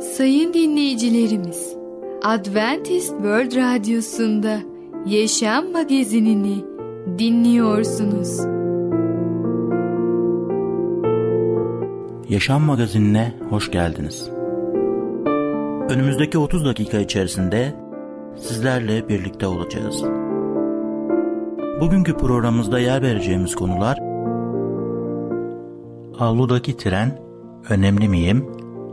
Sayın dinleyicilerimiz, Adventist World Radyosu'nda Yaşam Magazinini dinliyorsunuz. Yaşam Magazinine hoş geldiniz. Önümüzdeki 30 dakika içerisinde sizlerle birlikte olacağız. Bugünkü programımızda yer vereceğimiz konular Avludaki tren, önemli miyim,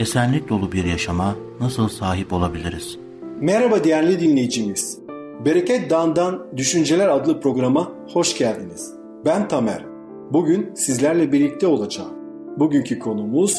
Esenlik dolu bir yaşama nasıl sahip olabiliriz? Merhaba değerli dinleyicimiz. Bereket Dağı'ndan Düşünceler adlı programa hoş geldiniz. Ben Tamer. Bugün sizlerle birlikte olacağım. Bugünkü konumuz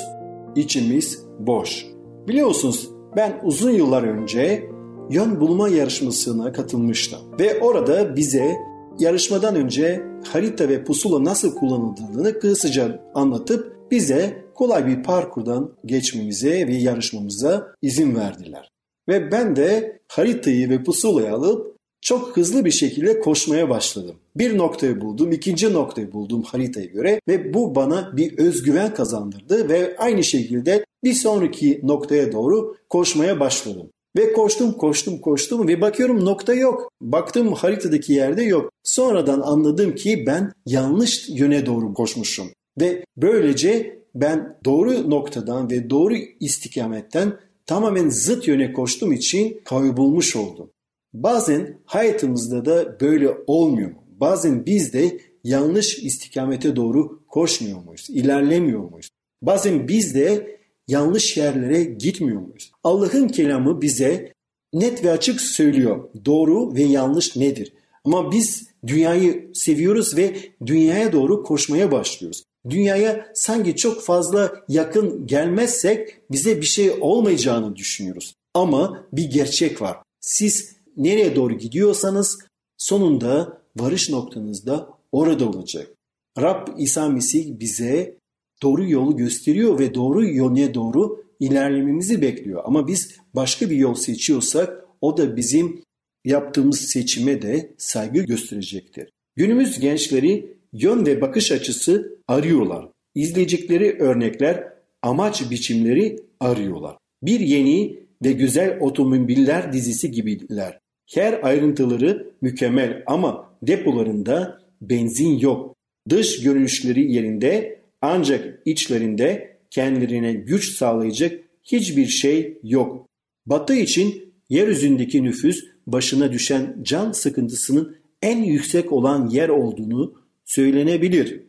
içimiz boş. Biliyorsunuz ben uzun yıllar önce yön bulma yarışmasına katılmıştım. Ve orada bize yarışmadan önce harita ve pusula nasıl kullanıldığını kısaca anlatıp bize kolay bir parkurdan geçmemize ve yarışmamıza izin verdiler. Ve ben de haritayı ve pusulayı alıp çok hızlı bir şekilde koşmaya başladım. Bir noktayı buldum, ikinci noktayı buldum haritaya göre ve bu bana bir özgüven kazandırdı ve aynı şekilde bir sonraki noktaya doğru koşmaya başladım. Ve koştum koştum koştum ve bakıyorum nokta yok. Baktım haritadaki yerde yok. Sonradan anladım ki ben yanlış yöne doğru koşmuşum. Ve böylece ben doğru noktadan ve doğru istikametten tamamen zıt yöne koştuğum için kaybolmuş oldum. Bazen hayatımızda da böyle olmuyor mu? Bazen biz de yanlış istikamete doğru koşmuyor muyuz? İlerlemiyor muyuz? Bazen biz de yanlış yerlere gitmiyor muyuz? Allah'ın kelamı bize net ve açık söylüyor. Doğru ve yanlış nedir? Ama biz dünyayı seviyoruz ve dünyaya doğru koşmaya başlıyoruz. Dünyaya sanki çok fazla yakın gelmezsek bize bir şey olmayacağını düşünüyoruz. Ama bir gerçek var. Siz nereye doğru gidiyorsanız sonunda varış noktanızda orada olacak. Rab İsa Mesih bize doğru yolu gösteriyor ve doğru yöne doğru ilerlememizi bekliyor. Ama biz başka bir yol seçiyorsak o da bizim yaptığımız seçime de saygı gösterecektir. Günümüz gençleri yön ve bakış açısı arıyorlar. İzleyecekleri örnekler, amaç biçimleri arıyorlar. Bir yeni ve güzel otomobiller dizisi gibiler. Her ayrıntıları mükemmel ama depolarında benzin yok. Dış görünüşleri yerinde ancak içlerinde kendilerine güç sağlayacak hiçbir şey yok. Batı için yeryüzündeki nüfus başına düşen can sıkıntısının en yüksek olan yer olduğunu söylenebilir.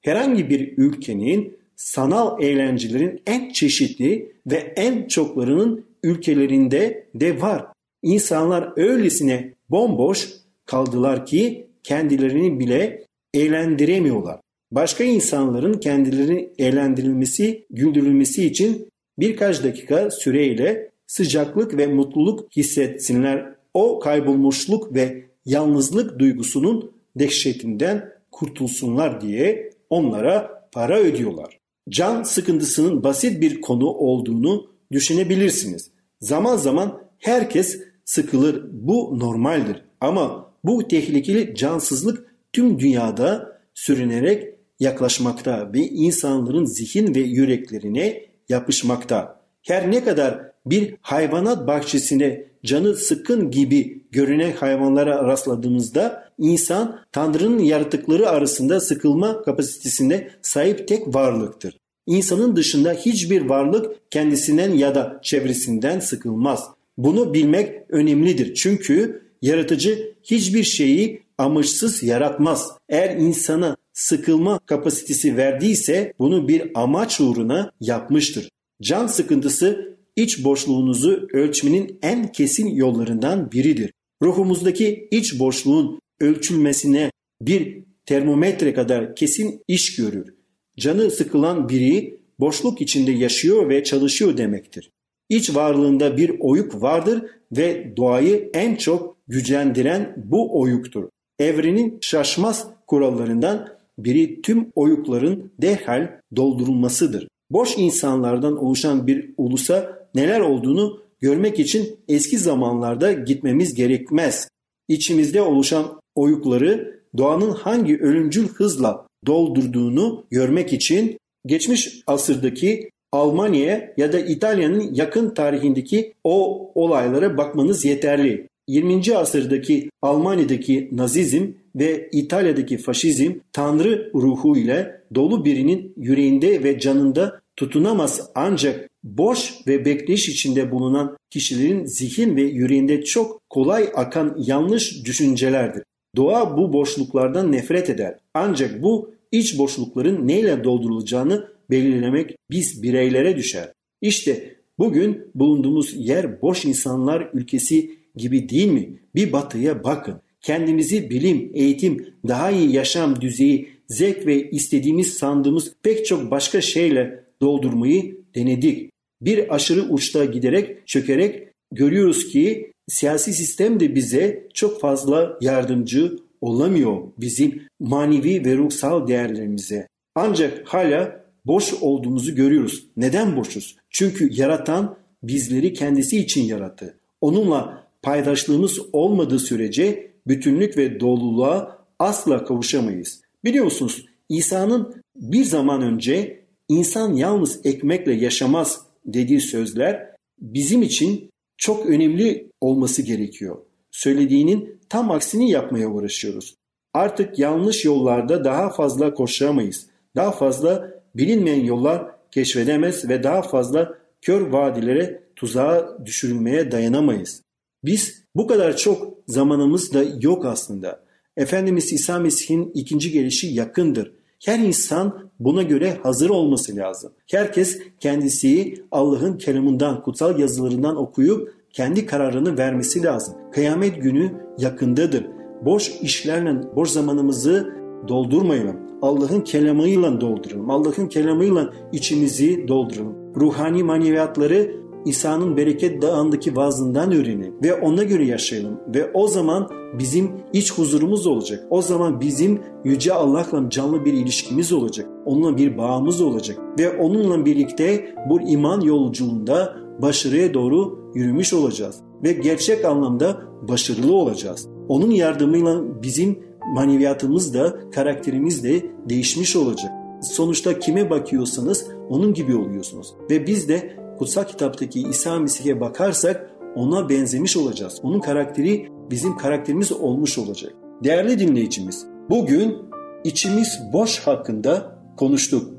Herhangi bir ülkenin sanal eğlencelerin en çeşitli ve en çoklarının ülkelerinde de var. İnsanlar öylesine bomboş kaldılar ki kendilerini bile eğlendiremiyorlar. Başka insanların kendilerini eğlendirilmesi, güldürülmesi için birkaç dakika süreyle sıcaklık ve mutluluk hissetsinler. O kaybolmuşluk ve yalnızlık duygusunun dehşetinden kurtulsunlar diye onlara para ödüyorlar. Can sıkıntısının basit bir konu olduğunu düşünebilirsiniz. Zaman zaman herkes sıkılır. Bu normaldir. Ama bu tehlikeli cansızlık tüm dünyada sürünerek yaklaşmakta ve insanların zihin ve yüreklerine yapışmakta. Her ne kadar bir hayvanat bahçesine canı sıkkın gibi görünen hayvanlara rastladığımızda insan Tanrı'nın yaratıkları arasında sıkılma kapasitesine sahip tek varlıktır. İnsanın dışında hiçbir varlık kendisinden ya da çevresinden sıkılmaz. Bunu bilmek önemlidir. Çünkü yaratıcı hiçbir şeyi amaçsız yaratmaz. Eğer insana sıkılma kapasitesi verdiyse bunu bir amaç uğruna yapmıştır. Can sıkıntısı iç boşluğunuzu ölçmenin en kesin yollarından biridir. Ruhumuzdaki iç boşluğun ölçülmesine bir termometre kadar kesin iş görür. Canı sıkılan biri boşluk içinde yaşıyor ve çalışıyor demektir. İç varlığında bir oyuk vardır ve doğayı en çok gücendiren bu oyuktur. Evrenin şaşmaz kurallarından biri tüm oyukların derhal doldurulmasıdır. Boş insanlardan oluşan bir ulusa neler olduğunu görmek için eski zamanlarda gitmemiz gerekmez. İçimizde oluşan oyukları doğanın hangi ölümcül hızla doldurduğunu görmek için geçmiş asırdaki Almanya'ya ya da İtalya'nın yakın tarihindeki o olaylara bakmanız yeterli. 20. asırdaki Almanya'daki Nazizm ve İtalya'daki faşizm Tanrı ruhu ile dolu birinin yüreğinde ve canında tutunamaz ancak boş ve bekleyiş içinde bulunan kişilerin zihin ve yüreğinde çok kolay akan yanlış düşüncelerdir. Doğa bu boşluklardan nefret eder. Ancak bu iç boşlukların neyle doldurulacağını belirlemek biz bireylere düşer. İşte bugün bulunduğumuz yer boş insanlar ülkesi gibi değil mi? Bir batıya bakın. Kendimizi bilim, eğitim, daha iyi yaşam düzeyi, zevk ve istediğimiz sandığımız pek çok başka şeyle doldurmayı denedik. Bir aşırı uçta giderek, çökerek görüyoruz ki siyasi sistem de bize çok fazla yardımcı olamıyor bizim manevi ve ruhsal değerlerimize. Ancak hala boş olduğumuzu görüyoruz. Neden boşuz? Çünkü yaratan bizleri kendisi için yarattı. Onunla paydaşlığımız olmadığı sürece bütünlük ve doluluğa asla kavuşamayız. Biliyorsunuz İsa'nın bir zaman önce insan yalnız ekmekle yaşamaz dediği sözler bizim için çok önemli olması gerekiyor. Söylediğinin tam aksini yapmaya uğraşıyoruz. Artık yanlış yollarda daha fazla koşamayız. Daha fazla bilinmeyen yollar keşfedemez ve daha fazla kör vadilere tuzağa düşürülmeye dayanamayız. Biz bu kadar çok zamanımız da yok aslında. Efendimiz İsa Mesih'in ikinci gelişi yakındır. Her insan buna göre hazır olması lazım. Herkes kendisi Allah'ın kelamından, kutsal yazılarından okuyup kendi kararını vermesi lazım. Kıyamet günü yakındadır. Boş işlerle boş zamanımızı doldurmayalım. Allah'ın kelamıyla dolduralım. Allah'ın kelamıyla içimizi dolduralım. Ruhani maneviyatları İsa'nın bereket dağındaki vaazından öğrenelim ve ona göre yaşayalım ve o zaman bizim iç huzurumuz olacak. O zaman bizim yüce Allah'la canlı bir ilişkimiz olacak. Onunla bir bağımız olacak ve onunla birlikte bu iman yolculuğunda başarıya doğru yürümüş olacağız ve gerçek anlamda başarılı olacağız. Onun yardımıyla bizim maneviyatımız da karakterimiz de değişmiş olacak. Sonuçta kime bakıyorsanız onun gibi oluyorsunuz. Ve biz de kutsal kitaptaki İsa Mesih'e bakarsak ona benzemiş olacağız. Onun karakteri bizim karakterimiz olmuş olacak. Değerli dinleyicimiz, bugün içimiz boş hakkında konuştuk.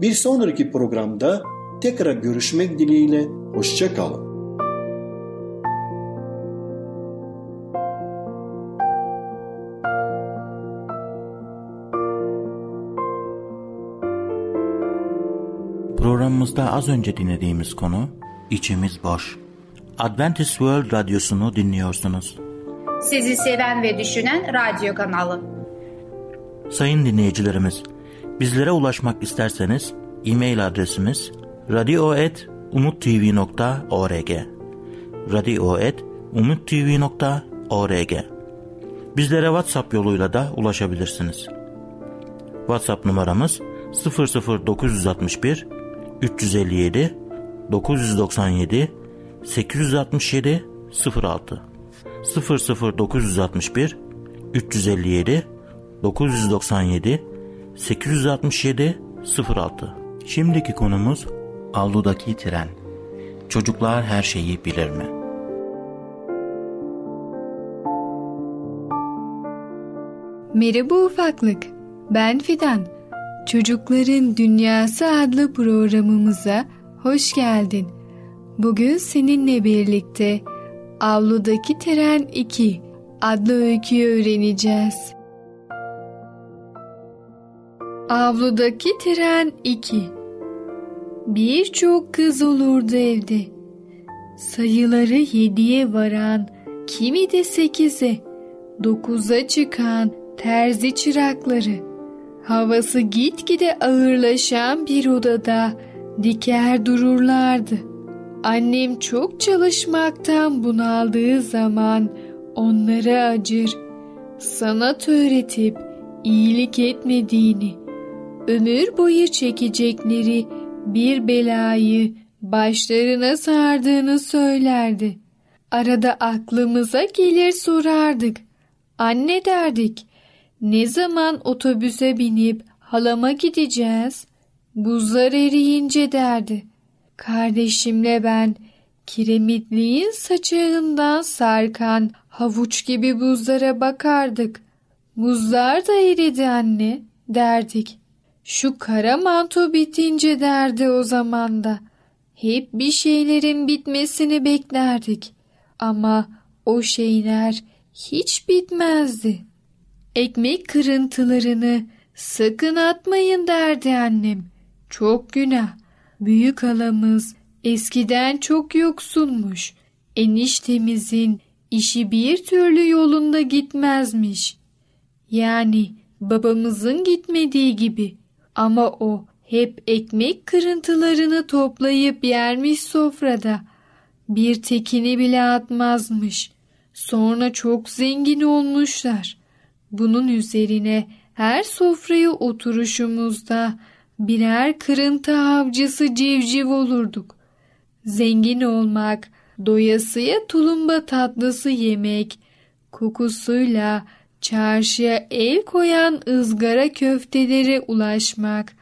Bir sonraki programda tekrar görüşmek dileğiyle hoşçakalın. Programımızda az önce dinlediğimiz konu içimiz boş. Adventist World Radyosu'nu dinliyorsunuz. Sizi seven ve düşünen radyo kanalı. Sayın dinleyicilerimiz, bizlere ulaşmak isterseniz e-mail adresimiz radio.umutv.org radio.umutv.org Bizlere WhatsApp yoluyla da ulaşabilirsiniz. WhatsApp numaramız 00961 357 997 867 06 00961 357 997 867 06 Şimdiki konumuz avludaki tren. Çocuklar her şeyi bilir mi? Merhaba ufaklık. Ben Fidan. Çocukların Dünyası adlı programımıza hoş geldin. Bugün seninle birlikte Avludaki Tren 2 adlı öyküyü öğreneceğiz. Avludaki Tren 2 Birçok kız olurdu evde. Sayıları yediye varan, kimi de sekize, dokuza çıkan terzi çırakları. Havası gitgide ağırlaşan bir odada diker dururlardı. Annem çok çalışmaktan bunaldığı zaman onlara acır, sanat öğretip iyilik etmediğini, ömür boyu çekecekleri bir belayı başlarına sardığını söylerdi. Arada aklımıza gelir sorardık. Anne derdik, ne zaman otobüse binip halama gideceğiz? Buzlar eriyince derdi. Kardeşimle ben kiremitliğin saçağından sarkan havuç gibi buzlara bakardık. Buzlar da eridi anne derdik. Şu kara manto bitince derdi o zaman da. Hep bir şeylerin bitmesini beklerdik. Ama o şeyler hiç bitmezdi. Ekmek kırıntılarını sakın atmayın derdi annem. Çok günah. Büyük halamız eskiden çok yoksunmuş. Eniştemizin işi bir türlü yolunda gitmezmiş. Yani babamızın gitmediği gibi. Ama o hep ekmek kırıntılarını toplayıp yermiş sofrada. Bir tekini bile atmazmış. Sonra çok zengin olmuşlar. Bunun üzerine her sofraya oturuşumuzda birer kırıntı avcısı civciv olurduk. Zengin olmak, doyasıya tulumba tatlısı yemek, kokusuyla çarşıya el koyan ızgara köftelere ulaşmak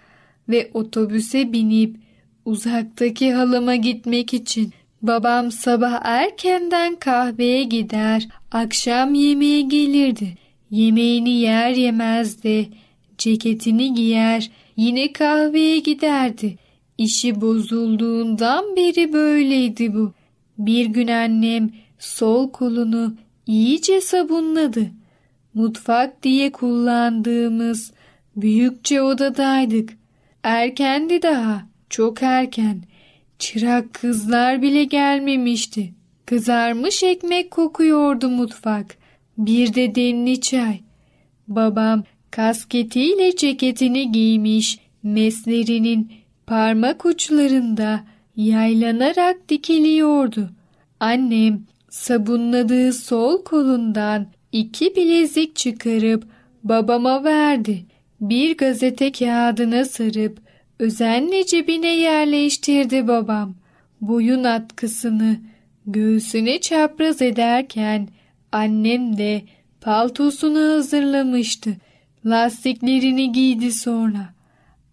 ve otobüse binip uzaktaki halama gitmek için babam sabah erkenden kahveye gider, akşam yemeğe gelirdi. Yemeğini yer yemez de ceketini giyer, yine kahveye giderdi. İşi bozulduğundan beri böyleydi bu. Bir gün annem sol kolunu iyice sabunladı. Mutfak diye kullandığımız büyükçe odadaydık. Erkendi daha, çok erken. Çırak kızlar bile gelmemişti. Kızarmış ekmek kokuyordu mutfak. Bir de demli çay. Babam kasketiyle ceketini giymiş, meslerinin parmak uçlarında yaylanarak dikiliyordu. Annem sabunladığı sol kolundan iki bilezik çıkarıp babama verdi. Bir gazete kağıdına sarıp özenle cebine yerleştirdi babam. Boyun atkısını göğsüne çapraz ederken annem de paltosunu hazırlamıştı. Lastiklerini giydi sonra.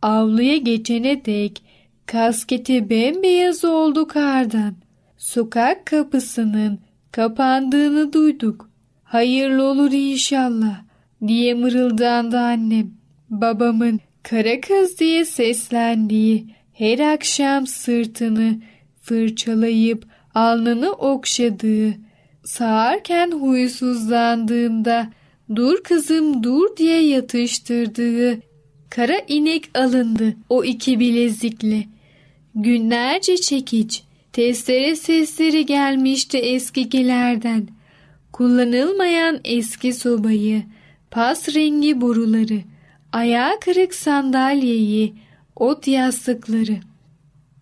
Avluya geçene dek kasketi bembeyaz oldu kardan. Sokak kapısının kapandığını duyduk. Hayırlı olur inşallah diye mırıldandı annem. Babamın kara kız diye seslendiği her akşam sırtını fırçalayıp alnını okşadığı, sağarken huysuzlandığında dur kızım dur diye yatıştırdığı kara inek alındı o iki bilezikle. Günlerce çekiç, testere sesleri gelmişti eskikilerden. Kullanılmayan eski sobayı, pas rengi boruları, ayağı kırık sandalyeyi, ot yastıkları,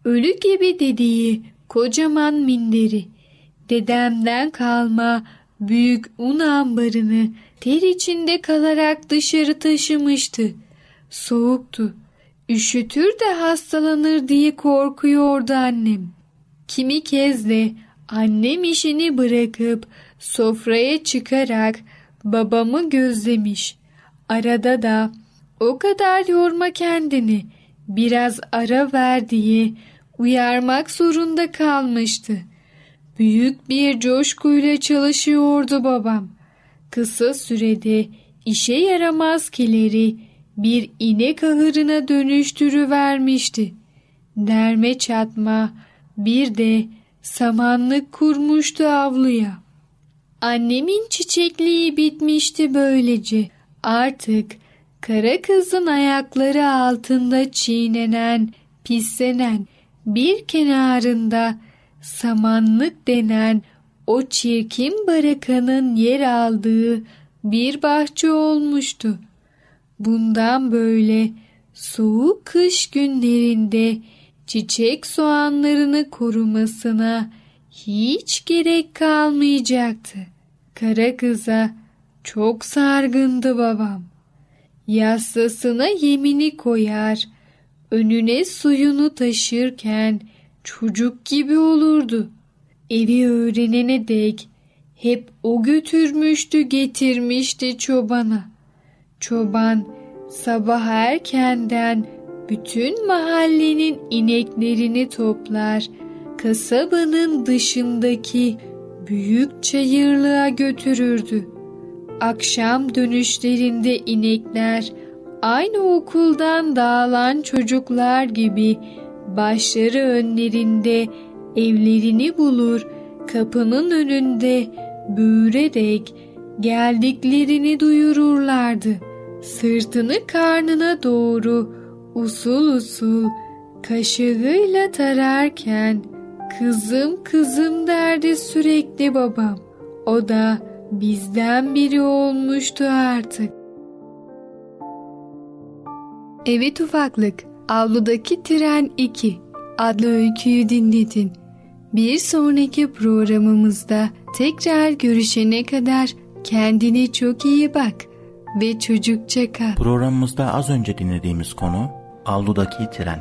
ölü gibi dediği kocaman minderi, dedemden kalma büyük un ambarını ter içinde kalarak dışarı taşımıştı. Soğuktu. Üşütür de hastalanır diye korkuyordu annem. Kimi kez de annem işini bırakıp sofraya çıkarak babamı gözlemiş. Arada da o kadar yorma kendini biraz ara ver diye uyarmak zorunda kalmıştı. Büyük bir coşkuyla çalışıyordu babam. Kısa sürede işe yaramaz kileri bir inek ahırına dönüştürüvermişti. Derme çatma bir de samanlık kurmuştu avluya. Annemin çiçekliği bitmişti böylece. Artık kara kızın ayakları altında çiğnenen, pislenen bir kenarında samanlık denen o çirkin barakanın yer aldığı bir bahçe olmuştu. Bundan böyle soğuk kış günlerinde çiçek soğanlarını korumasına hiç gerek kalmayacaktı. Kara kıza çok sargındı babam. Yassasına yemini koyar, önüne suyunu taşırken çocuk gibi olurdu. Evi öğrenene dek hep o götürmüştü getirmişti çobana. Çoban sabah erkenden bütün mahallenin ineklerini toplar, kasabanın dışındaki büyük çayırlığa götürürdü. Akşam dönüşlerinde inekler aynı okuldan dağılan çocuklar gibi başları önlerinde evlerini bulur, kapının önünde büğürerek geldiklerini duyururlardı. Sırtını karnına doğru usul usul kaşığıyla tararken kızım kızım derdi sürekli babam. O da bizden biri olmuştu artık. Evet ufaklık, avludaki tren 2 adlı öyküyü dinledin. Bir sonraki programımızda tekrar görüşene kadar kendine çok iyi bak ve çocukça kal. Programımızda az önce dinlediğimiz konu Avludaki Tren.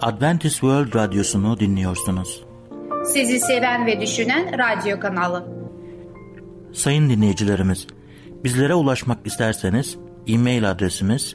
Adventist World Radyosu'nu dinliyorsunuz. Sizi seven ve düşünen radyo kanalı. Sayın dinleyicilerimiz, bizlere ulaşmak isterseniz e-mail adresimiz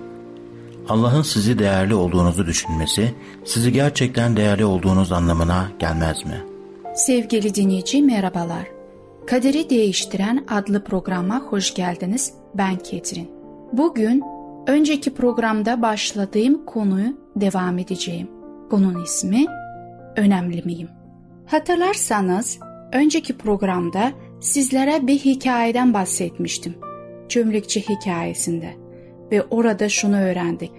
Allah'ın sizi değerli olduğunuzu düşünmesi, sizi gerçekten değerli olduğunuz anlamına gelmez mi? Sevgili dinleyici merhabalar. Kaderi Değiştiren adlı programa hoş geldiniz. Ben Ketrin. Bugün önceki programda başladığım konuyu devam edeceğim. Konunun ismi Önemli miyim? Hatırlarsanız önceki programda sizlere bir hikayeden bahsetmiştim. Çömlekçi hikayesinde ve orada şunu öğrendik.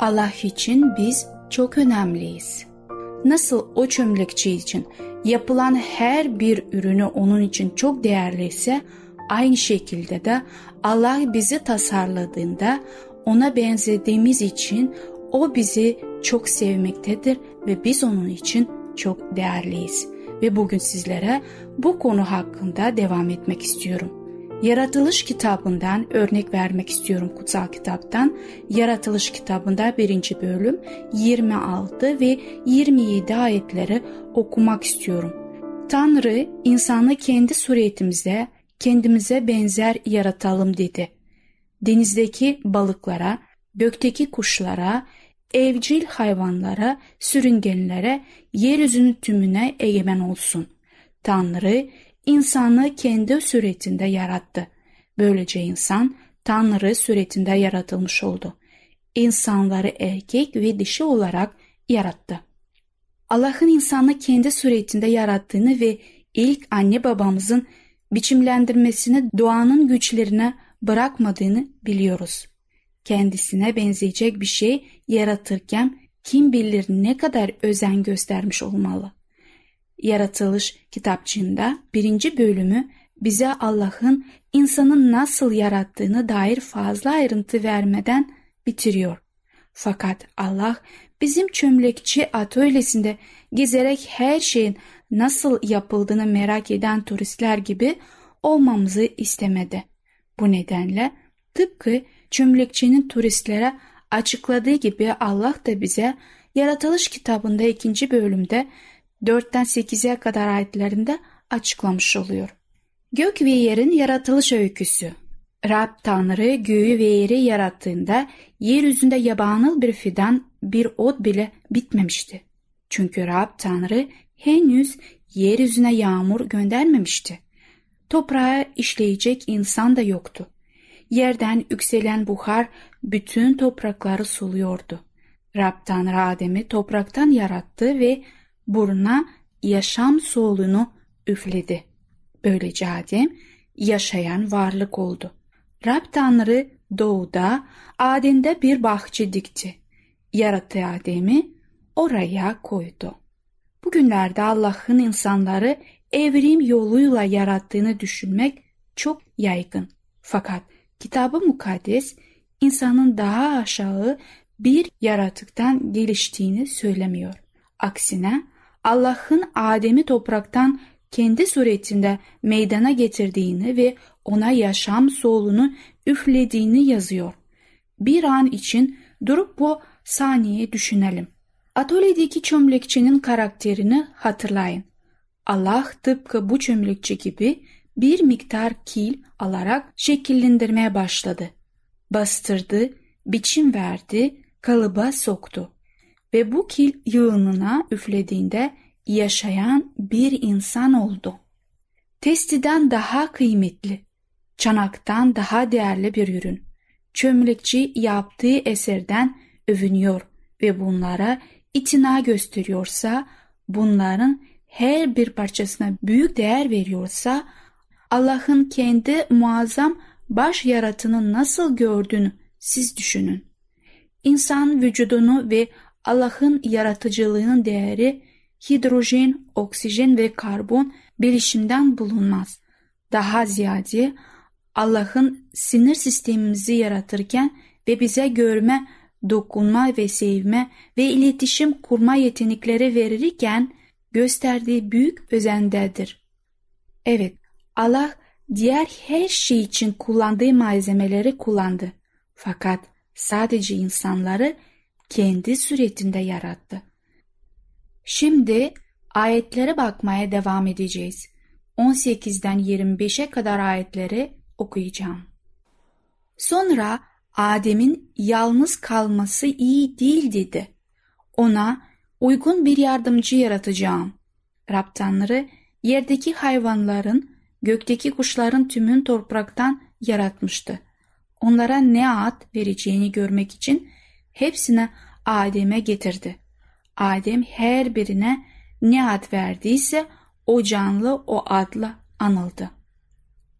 Allah için biz çok önemliyiz. Nasıl o çömlekçi için yapılan her bir ürünü onun için çok değerliyse aynı şekilde de Allah bizi tasarladığında ona benzediğimiz için o bizi çok sevmektedir ve biz onun için çok değerliyiz. Ve bugün sizlere bu konu hakkında devam etmek istiyorum. Yaratılış kitabından örnek vermek istiyorum kutsal kitaptan. Yaratılış kitabında birinci bölüm 26 ve 27 ayetleri okumak istiyorum. Tanrı insanı kendi suretimize, kendimize benzer yaratalım dedi. Denizdeki balıklara, gökteki kuşlara, evcil hayvanlara, sürüngenlere, yeryüzünün tümüne egemen olsun. Tanrı insanı kendi suretinde yarattı. Böylece insan Tanrı suretinde yaratılmış oldu. İnsanları erkek ve dişi olarak yarattı. Allah'ın insanı kendi suretinde yarattığını ve ilk anne babamızın biçimlendirmesini doğanın güçlerine bırakmadığını biliyoruz. Kendisine benzeyecek bir şey yaratırken kim bilir ne kadar özen göstermiş olmalı. Yaratılış kitapçığında birinci bölümü bize Allah'ın insanı nasıl yarattığını dair fazla ayrıntı vermeden bitiriyor. Fakat Allah bizim çömlekçi atölyesinde gezerek her şeyin nasıl yapıldığını merak eden turistler gibi olmamızı istemedi. Bu nedenle tıpkı çömlekçinin turistlere açıkladığı gibi Allah da bize yaratılış kitabında ikinci bölümde 4'ten 8'e kadar ayetlerinde açıklamış oluyor. Gök ve yerin yaratılış öyküsü. Rab Tanrı göğü ve yeri yarattığında yeryüzünde yabanıl bir fidan, bir ot bile bitmemişti. Çünkü Rab Tanrı henüz yeryüzüne yağmur göndermemişti. Toprağa işleyecek insan da yoktu. Yerden yükselen buhar bütün toprakları suluyordu. Rab Tanrı Adem'i topraktan yarattı ve buruna yaşam soluğunu üfledi. Böylece Adem yaşayan varlık oldu. Rab Tanrı doğuda Adem'de bir bahçe dikti. Yarattığı Adem'i oraya koydu. Bugünlerde Allah'ın insanları evrim yoluyla yarattığını düşünmek çok yaygın. Fakat kitabı mukaddes insanın daha aşağı bir yaratıktan geliştiğini söylemiyor. Aksine Allah'ın Adem'i topraktan kendi suretinde meydana getirdiğini ve ona yaşam solunu üflediğini yazıyor. Bir an için durup bu saniye düşünelim. Atölyedeki çömlekçinin karakterini hatırlayın. Allah tıpkı bu çömlekçi gibi bir miktar kil alarak şekillendirmeye başladı. Bastırdı, biçim verdi, kalıba soktu. Ve bu kil yığınına üflediğinde yaşayan bir insan oldu. Testiden daha kıymetli, çanaktan daha değerli bir ürün. Çömlekçi yaptığı eserden övünüyor ve bunlara itina gösteriyorsa, bunların her bir parçasına büyük değer veriyorsa, Allah'ın kendi muazzam baş yaratını nasıl gördüğünü siz düşünün. İnsan vücudunu ve Allah'ın yaratıcılığının değeri hidrojen, oksijen ve karbon bilişimden bulunmaz. Daha ziyade Allah'ın sinir sistemimizi yaratırken ve bize görme, dokunma ve sevme ve iletişim kurma yetenekleri verirken gösterdiği büyük özendedir. Evet, Allah diğer her şey için kullandığı malzemeleri kullandı. Fakat sadece insanları kendi suretinde yarattı. Şimdi ayetlere bakmaya devam edeceğiz. 18'den 25'e kadar ayetleri okuyacağım. Sonra Adem'in yalnız kalması iyi değil dedi. Ona uygun bir yardımcı yaratacağım. Rab Tanrı yerdeki hayvanların, gökteki kuşların tümün topraktan yaratmıştı. Onlara ne ad vereceğini görmek için hepsine Adem'e getirdi. Adem her birine ne ad verdiyse o canlı o adla anıldı.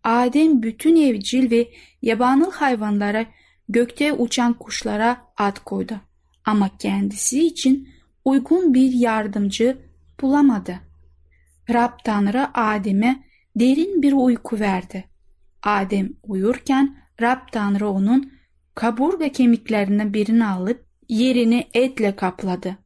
Adem bütün evcil ve yabanıl hayvanlara, gökte uçan kuşlara ad koydu. Ama kendisi için uygun bir yardımcı bulamadı. Rab Tanrı Adem'e derin bir uyku verdi. Adem uyurken Rab Tanrı onun kaburga kemiklerinden birini alıp yerini etle kapladı.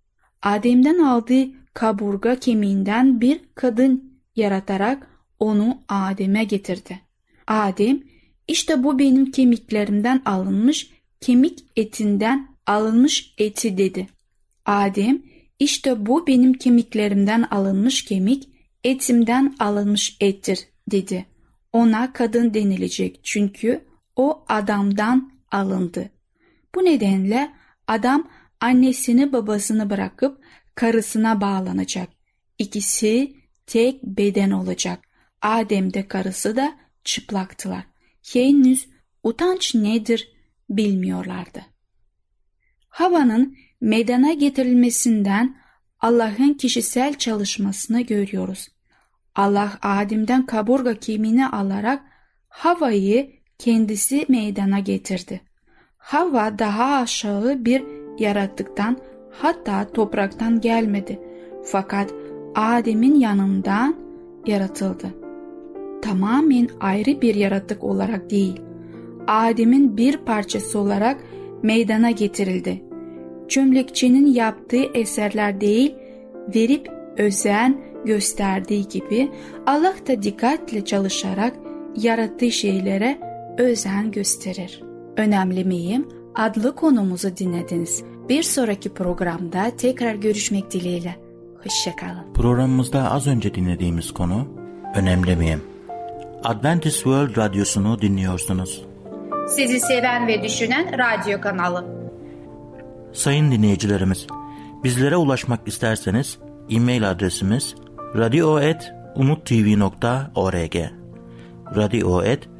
Adem'den aldığı kaburga kemiğinden bir kadın yaratarak onu Adem'e getirdi. Adem, işte bu benim kemiklerimden alınmış, kemik etinden alınmış eti dedi. Adem, işte bu benim kemiklerimden alınmış kemik, etimden alınmış ettir dedi. Ona kadın denilecek çünkü o adamdan alındı. Bu nedenle adam annesini babasını bırakıp karısına bağlanacak. İkisi tek beden olacak. Adem de karısı da çıplaktılar. Henüz utanç nedir bilmiyorlardı. Havanın meydana getirilmesinden Allah'ın kişisel çalışmasını görüyoruz. Allah Adem'den kaburga kemiğini alarak Hava'yı kendisi meydana getirdi. Hava daha aşağı bir yaratıktan hatta topraktan gelmedi. Fakat Adem'in yanından yaratıldı. Tamamen ayrı bir yaratık olarak değil, Adem'in bir parçası olarak meydana getirildi. Çömlekçinin yaptığı eserler değil, verip özen gösterdiği gibi Allah da dikkatle çalışarak yarattığı şeylere özen gösterir. Önemli miyim? adlı konumuzu dinlediniz. Bir sonraki programda tekrar görüşmek dileğiyle. Hoşçakalın. Programımızda az önce dinlediğimiz konu Önemli miyim? Adventist World Radyosunu dinliyorsunuz. Sizi seven ve düşünen radyo kanalı. Sayın dinleyicilerimiz, bizlere ulaşmak isterseniz e-mail adresimiz radio.umutv.org radio.umutv.org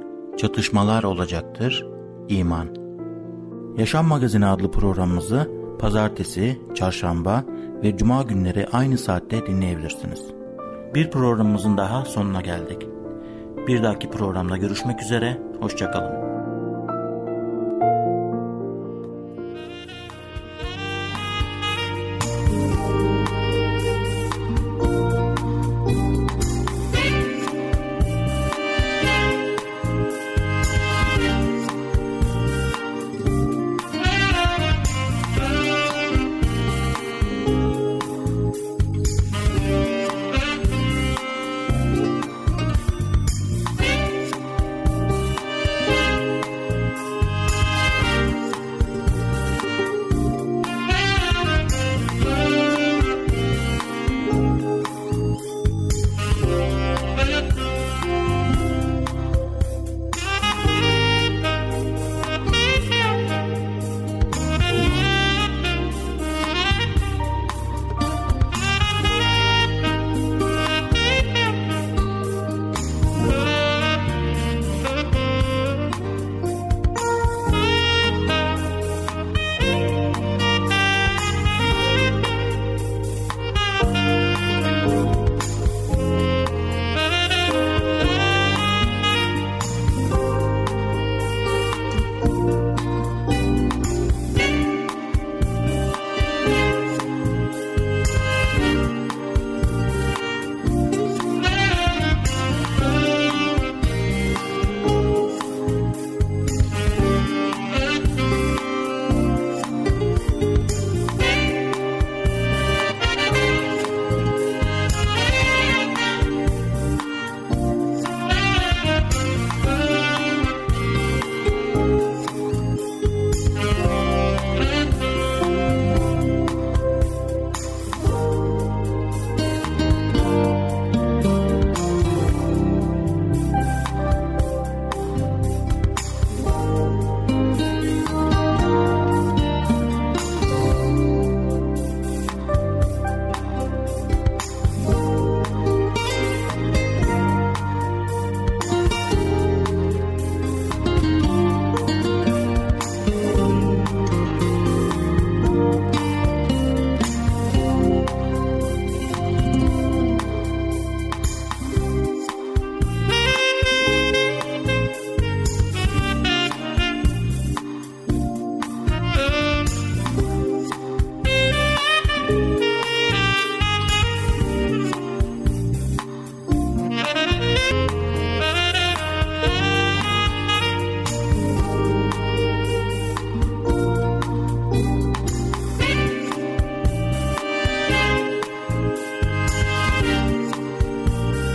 çatışmalar olacaktır, iman. Yaşam Magazini adlı programımızı pazartesi, çarşamba ve cuma günleri aynı saatte dinleyebilirsiniz. Bir programımızın daha sonuna geldik. Bir dahaki programda görüşmek üzere, hoşçakalın.